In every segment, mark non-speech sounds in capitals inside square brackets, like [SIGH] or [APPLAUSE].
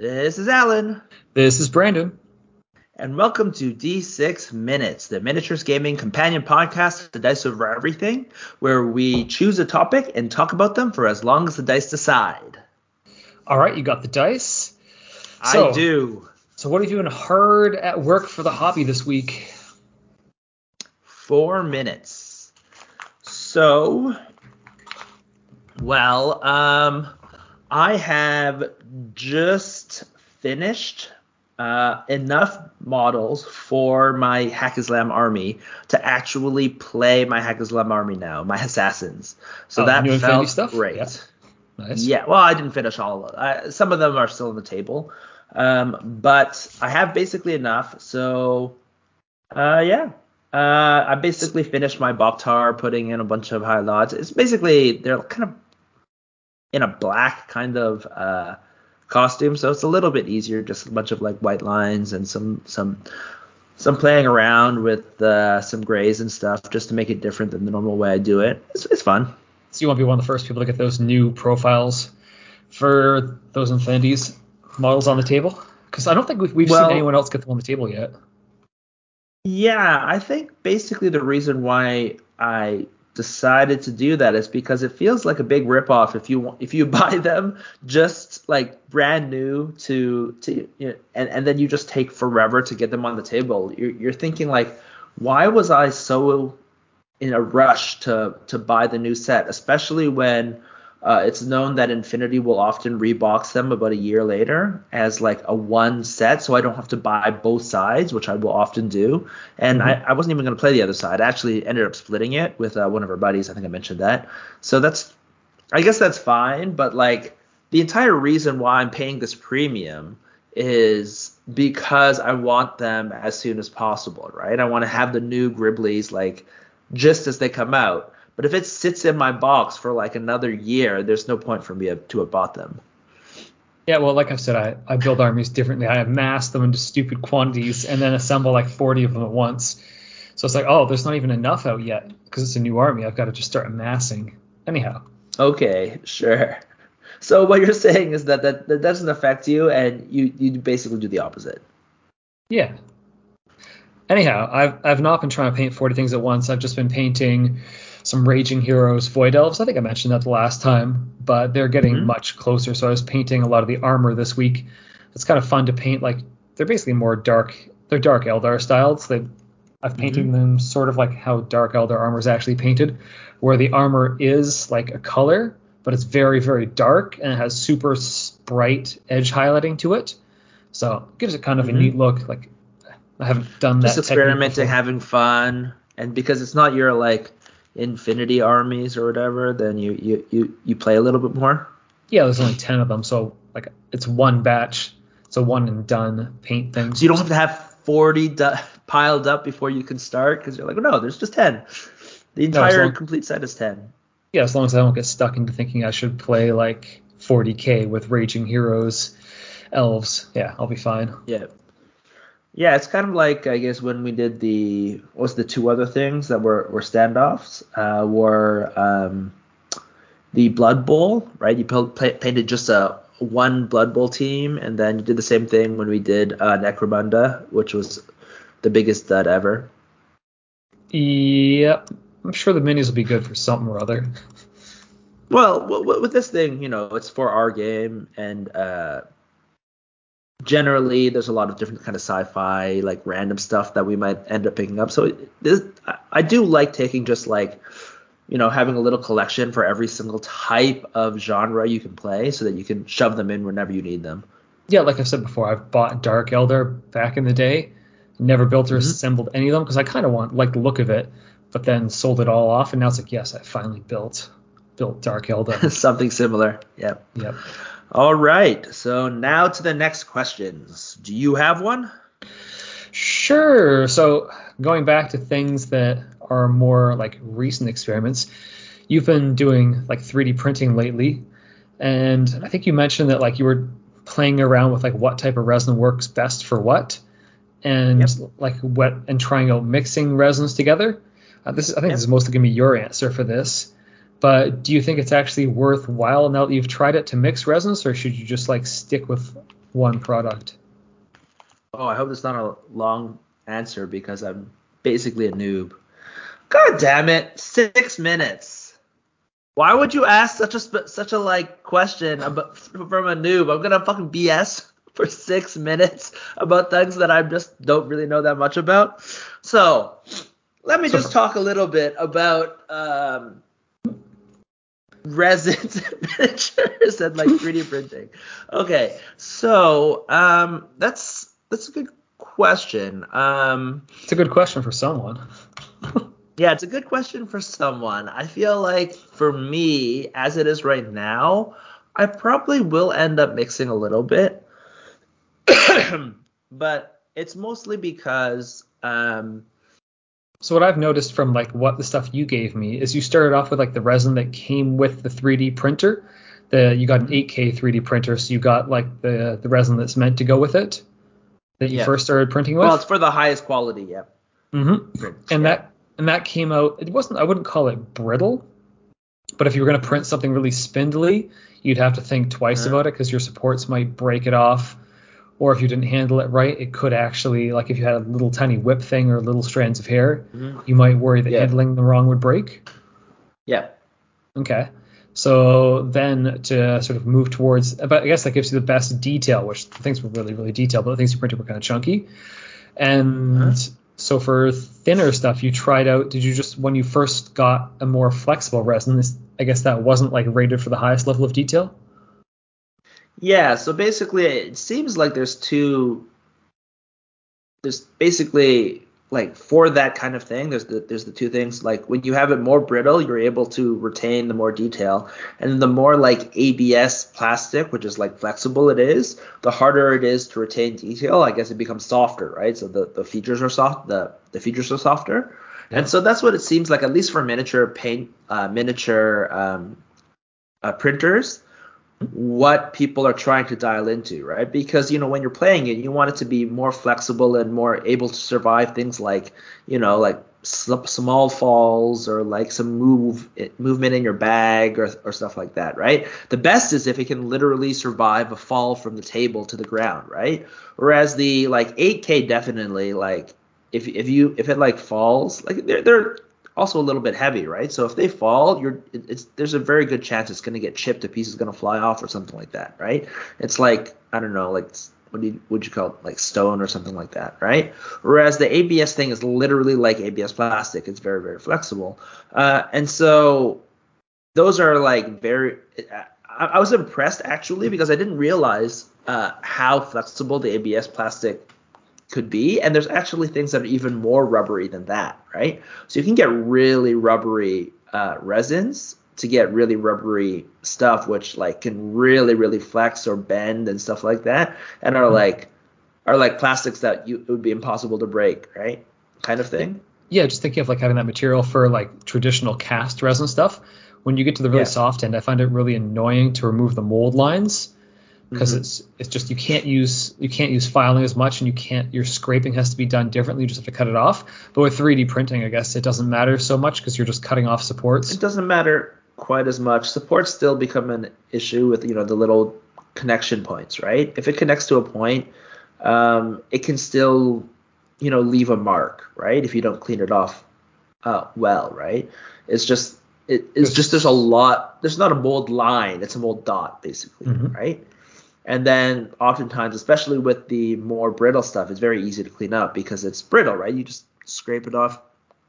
This is Alan. This is Brandon. And welcome to D6 Minutes, the Miniatures Gaming Companion podcast, the dice over everything, where we choose a topic and talk about them for as long as the dice decide. All right, you got the dice. So, I do. So, what are you doing hard at work for the hobby this week? Four minutes. So, well, um, I have just finished uh, enough models for my Haqqislam army to actually play my Haqqislam army now, my assassins. So oh, that felt stuff? great. Yeah. Nice. Yeah, well, I didn't finish all of them. some of them are still on the table, um, but I have basically enough. So, uh, yeah, uh, I basically finished my Boktar, putting in a bunch of high lots. It's basically they're kind of in a black kind of uh, costume, so it's a little bit easier. Just a bunch of like white lines and some some some playing around with uh, some grays and stuff, just to make it different than the normal way I do it. It's, it's fun. So you want to be one of the first people to get those new profiles for those Infinities models on the table? Because I don't think we've, we've well, seen anyone else get them on the table yet. Yeah, I think basically the reason why I decided to do that is because it feels like a big ripoff if you if you [LAUGHS] buy them just like brand new to to you know, and and then you just take forever to get them on the table. You're, you're thinking like, why was I so in a rush to to buy the new set, especially when uh, it's known that Infinity will often rebox them about a year later as like a one set, so I don't have to buy both sides, which I will often do. And mm-hmm. I, I, wasn't even going to play the other side. I actually ended up splitting it with uh, one of our buddies. I think I mentioned that. So that's, I guess that's fine. But like the entire reason why I'm paying this premium is because I want them as soon as possible, right? I want to have the new Gribblies like just as they come out. But if it sits in my box for like another year, there's no point for me to have bought them. Yeah, well, like I've said, I, I build armies differently. I amass them into stupid quantities and then assemble like 40 of them at once. So it's like, oh, there's not even enough out yet because it's a new army. I've got to just start amassing. Anyhow. Okay, sure. So what you're saying is that that, that doesn't affect you, and you you basically do the opposite. Yeah. Anyhow, I've I've not been trying to paint 40 things at once. I've just been painting some Raging Heroes Void Elves. I think I mentioned that the last time, but they're getting mm-hmm. much closer. So I was painting a lot of the armor this week. It's kind of fun to paint. Like they're basically more dark. They're dark Eldar styled. So I've painted mm-hmm. them sort of like how dark Eldar armor is actually painted, where the armor is like a color, but it's very very dark and it has super bright edge highlighting to it. So it gives it kind of mm-hmm. a neat look. Like I haven't done Just that. Just experimenting, having fun, and because it's not your like infinity armies or whatever, then you you you, you play a little bit more. Yeah, there's only ten of them, so like it's one batch, it's a one and done paint thing. So you don't have to have 40 piled up before you can start because you're like, oh, no, there's just 10. The entire no, long, complete set is 10. Yeah, as long as I don't get stuck into thinking I should play like 40k with Raging Heroes, Elves, yeah, I'll be fine. Yeah. Yeah, it's kind of like I guess when we did the what's the two other things that were were standoffs uh, were um, the Blood Bowl, right? You painted just a one Blood Bowl team, and then you did the same thing when we did uh, Necromunda, which was the biggest dud ever. Yep, I'm sure the minis will be good for something or other. Well, with this thing, you know, it's for our game, and uh, generally there's a lot of different kind of sci-fi like random stuff that we might end up picking up. So this, i do like taking just like you know having a little collection for every single type of genre you can play so that you can shove them in whenever you need them. Yeah like i said before i've bought dark eldar back in the day never built or mm-hmm. assembled any of them because i kind of want like the look of it but then sold it all off and now it's like yes i finally built built dark eldar [LAUGHS] something similar yep. Yep all right. So now to the next questions. Do you have one? Sure. So going back to things that are more like recent experiments, you've been doing like 3D printing lately, and I think you mentioned that like you were playing around with like what type of resin works best for what, and yep. like what and trying out mixing resins together. Uh, this is, I think yep. this is mostly gonna be your answer for this. But do you think it's actually worthwhile now that you've tried it to mix resins, or should you just like stick with one product? Oh, I hope it's not a long answer because I'm basically a noob. God damn it! Six minutes. Why would you ask such a such a like question about, from a noob? I'm gonna fucking BS [LAUGHS] for six minutes about things that I just don't really know that much about. So let me just talk a little bit about um, resins [LAUGHS] and miniatures and like 3D [LAUGHS] printing. Okay, so um, that's that's a good question. Um, it's a good question for someone. [LAUGHS] yeah, it's a good question for someone. I feel like for me, as it is right now, I probably will end up mixing a little bit, [COUGHS] but it's mostly because um, so what I've noticed from like what the stuff you gave me is you started off with like the resin that came with the 3D printer. The you got an 8K 3D printer, so you got like the the resin that's meant to go with it that you yeah. first started printing with. Well, it's for the highest quality, yeah. Mm-hmm. And yeah. that and that came out. It wasn't. I wouldn't call it brittle, but if you were going to print something really spindly, you'd have to think twice uh-huh. about it because your supports might break it off or if you didn't handle it right, it could actually, like if you had a little tiny whip thing or little strands of hair, mm-hmm. you might worry that yeah. handling them wrong would break. Yeah. Okay. So then to sort of move towards, but I guess that gives you the best detail, which the things were really, really detailed, but the things you printed were kind of chunky. And uh-huh. so for thinner stuff, you tried out, did you just, when you first got a more flexible resin, this, I guess that wasn't like rated for the highest level of detail? Yeah, so basically it seems like there's two there's basically like for that kind of thing there's the there's the two things. Like when you have it more brittle you're able to retain the more detail. And the more like ABS plastic which is like flexible it is the harder it is to retain detail. I guess it becomes softer right? So the, the features are soft the the features are softer. And so that's what it seems like at least for miniature paint uh, miniature um, uh, printers what people are trying to dial into, right? Because you know when you're playing it, you want it to be more flexible and more able to survive things like you know like small falls or like some move eh, movement in your bag or, or stuff like that, right? The best is if it can literally survive a fall from the table to the ground, right? Whereas the like 8K definitely like if if you if it like falls like they're they're also a little bit heavy, right? So if they fall, you're it's there's a very good chance it's going to get chipped, a piece is going to fly off or something like that, right? It's like I don't know, like what do you would you call it, like stone or something like that, right? Whereas the ABS thing is literally like ABS plastic, it's very very flexible, uh, and so those are like very. I, I was impressed actually because I didn't realize uh, how flexible the ABS plastic could be. And there's actually things that are even more rubbery than that, right? So you can get really rubbery uh, resins to get really rubbery stuff, which like can really, really flex or bend and stuff like that, and are mm-hmm. like are like plastics that you it would be impossible to break, right? Kind of thing. Yeah, just thinking of like having that material for like traditional cast resin stuff. When you get to the really yeah. soft end, I find it really annoying to remove the mold lines because mm-hmm. it's it's just you can't use you can't use filing as much and you can't your scraping has to be done differently. You just have to cut it off. But with 3D printing, I guess it doesn't matter so much because you're just cutting off supports. It doesn't matter quite as much. Supports still become an issue with you know the little connection points, right? If it connects to a point, um, it can still you know leave a mark, right? If you don't clean it off uh, well, right? It's just it, it's just there's a lot. There's not a mold line. It's a mold dot basically, mm-hmm. right? And then oftentimes, especially with the more brittle stuff, it's very easy to clean up because it's brittle, right? You just scrape it off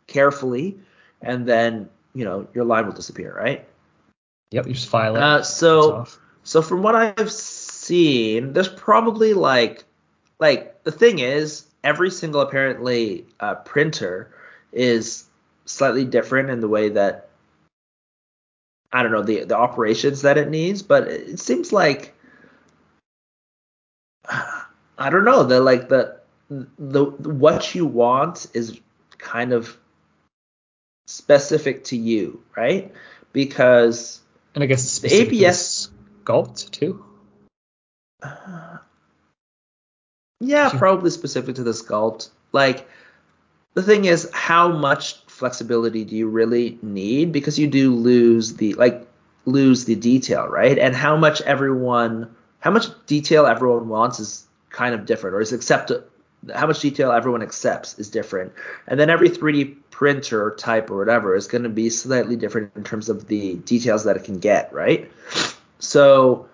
carefully, and then you know your line will disappear, right? Yep, you just file it. Uh, so, so from what I've seen, there's probably like, like the thing is, every single apparently uh, printer is slightly different in the way that I don't know the the operations that it needs, but it seems like I don't know. The like the the what you want is kind of specific to you, right? Because and I guess the ABS sculpt too. Uh, yeah, probably specific to the sculpt. Like the thing is, how much flexibility do you really need? Because you do lose the like lose the detail, right? And how much everyone how much detail everyone wants is kind of different, or is accept how much detail everyone accepts is different. And then every 3D printer type or whatever is going to be slightly different in terms of the details that it can get, right? So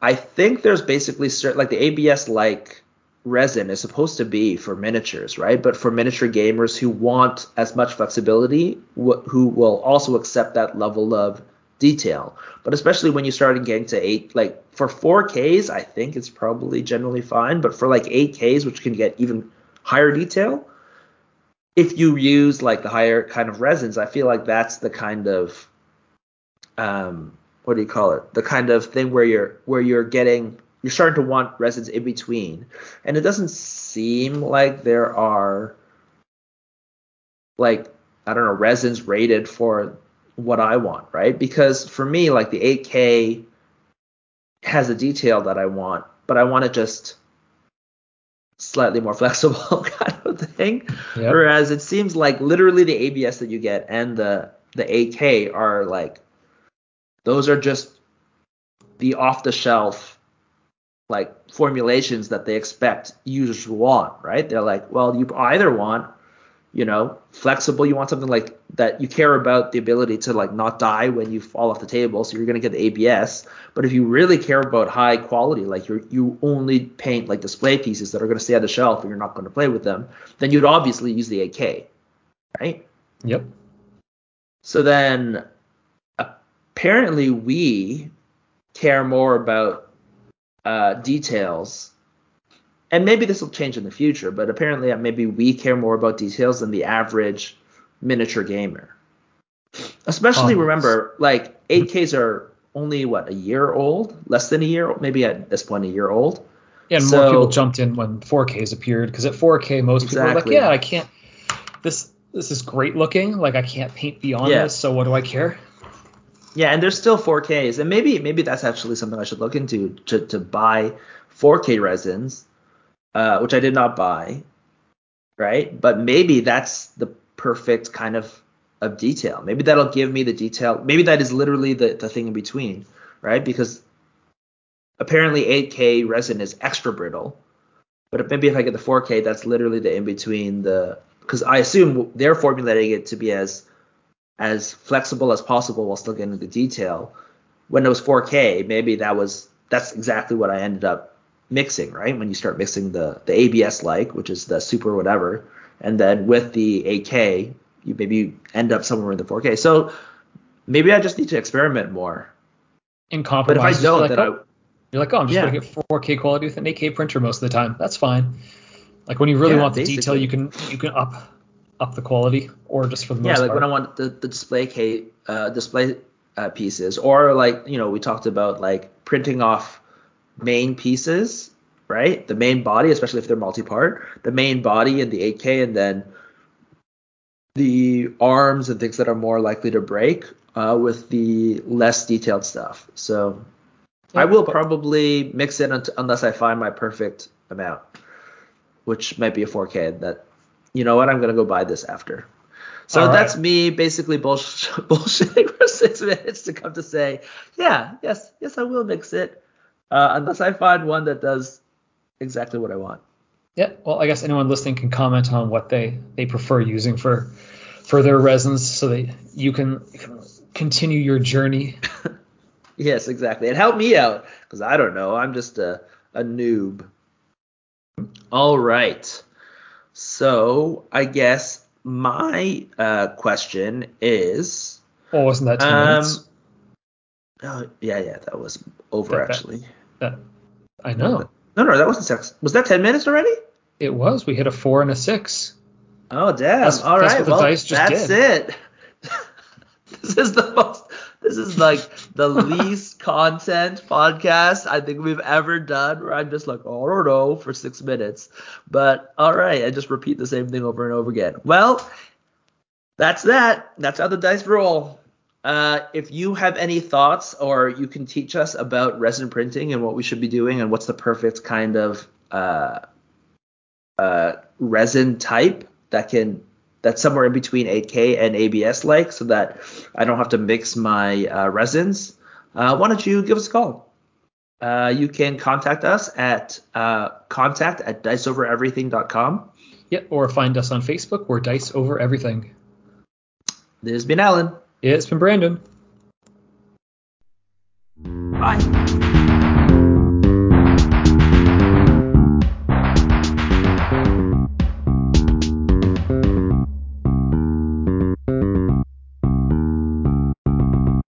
I think there's basically certain like the ABS like resin is supposed to be for miniatures, right? But for miniature gamers who want as much flexibility, wh- who will also accept that level of detail. But especially when you start getting to eight, like for 4Ks, I think it's probably generally fine. But for like 8Ks, which can get even higher detail, if you use like the higher kind of resins, I feel like that's the kind of um, what do you call it? The kind of thing where you're where you're getting you're starting to want resins in between, and it doesn't seem like there are like I don't know resins rated for what I want, right? Because for me, like the 8K has a detail that I want, but I want it just slightly more [LAUGHS] flexible [LAUGHS] kind of thing. Yep. Whereas it seems like literally the ABS that you get and the the 8K are like those are just the off the shelf like formulations that they expect users to want, right? They're like, well, you either want, you know, flexible, you want something like that you care about the ability to like not die when you fall off the table, so you're gonna get the ABS. But if you really care about high quality, like you you only paint like display pieces that are gonna stay on the shelf and you're not gonna play with them, then you'd obviously use the 8K, right? Yep. So then apparently we care more about uh, details and maybe this will change in the future but apparently uh, maybe we care more about details than the average miniature gamer. Especially remember like 8ks are only what a year old? Less than a year maybe at this point a year old? Yeah and so, more people jumped in when 4ks appeared because at 4k most exactly. people were like yeah i can't this this is great looking like i can't paint beyond yeah. this so what do i care? Yeah, and there's still 4Ks, and maybe maybe that's actually something I should look into to to buy 4K resins, uh, which I did not buy, right? But maybe that's the perfect kind of of detail. Maybe that'll give me the detail. Maybe that is literally the the thing in between, right? Because apparently 8K resin is extra brittle, but maybe if I get the 4K, that's literally the in between the because I assume they're formulating it to be as as flexible as possible while still getting the detail. When it was 4K, maybe that was that's exactly what I ended up mixing, right? When you start mixing the the ABS like, which is the super whatever, and then with the 8K, you maybe end up somewhere in the 4K. So maybe I just need to experiment more. In compromise, but if I don't, like, then oh, I you're like, oh, I'm just yeah. gonna get 4K quality with an 8K printer most of the time. That's fine. Like when you really yeah, want the basically. detail, you can you can up up the quality or just for the most yeah like part? when i want the, the display case uh, display uh, pieces or like you know we talked about like printing off main pieces right the main body especially if they're multi-part the main body and the 8k and then the arms and things that are more likely to break uh, with the less detailed stuff so yeah, i will probably mix it unless i find my perfect amount which might be a 4k that you know what? I'm gonna go buy this after. So right. that's me basically bullsh- [LAUGHS] bullshitting for six minutes to come to say, yeah, yes, yes, I will mix it, uh, unless I find one that does exactly what I want. Yeah, well, I guess anyone listening can comment on what they they prefer using for for their resins, so that you can, you can continue your journey. [LAUGHS] yes, exactly, and help me out because I don't know. I'm just a a noob. All right. So I guess my uh, question is. Oh, wasn't that 10 um, minutes? Oh, yeah, yeah, that was over that, actually. That, that, I know. No, no, that wasn't six. Was that 10 minutes already? It was. We hit a four and a six. Oh, damn. That's, All that's right. well, that's did. it. [LAUGHS] this is the most this is like the [LAUGHS] least content podcast I think we've ever done where I'm just like, oh, I don't know, for six minutes. But all right, I just repeat the same thing over and over again. Well, that's that. That's how the dice roll. Uh, if you have any thoughts or you can teach us about resin printing and what we should be doing and what's the perfect kind of uh, uh, resin type that can that's somewhere in between 8K and ABS like, so that I don't have to mix my uh, resins, uh, why don't you give us a call? Uh, you can contact us at uh, contact at diceovereverything.com. Yeah, or find us on Facebook. We're Dice Over Everything. This has been Alan. It's been Brandon. Bye.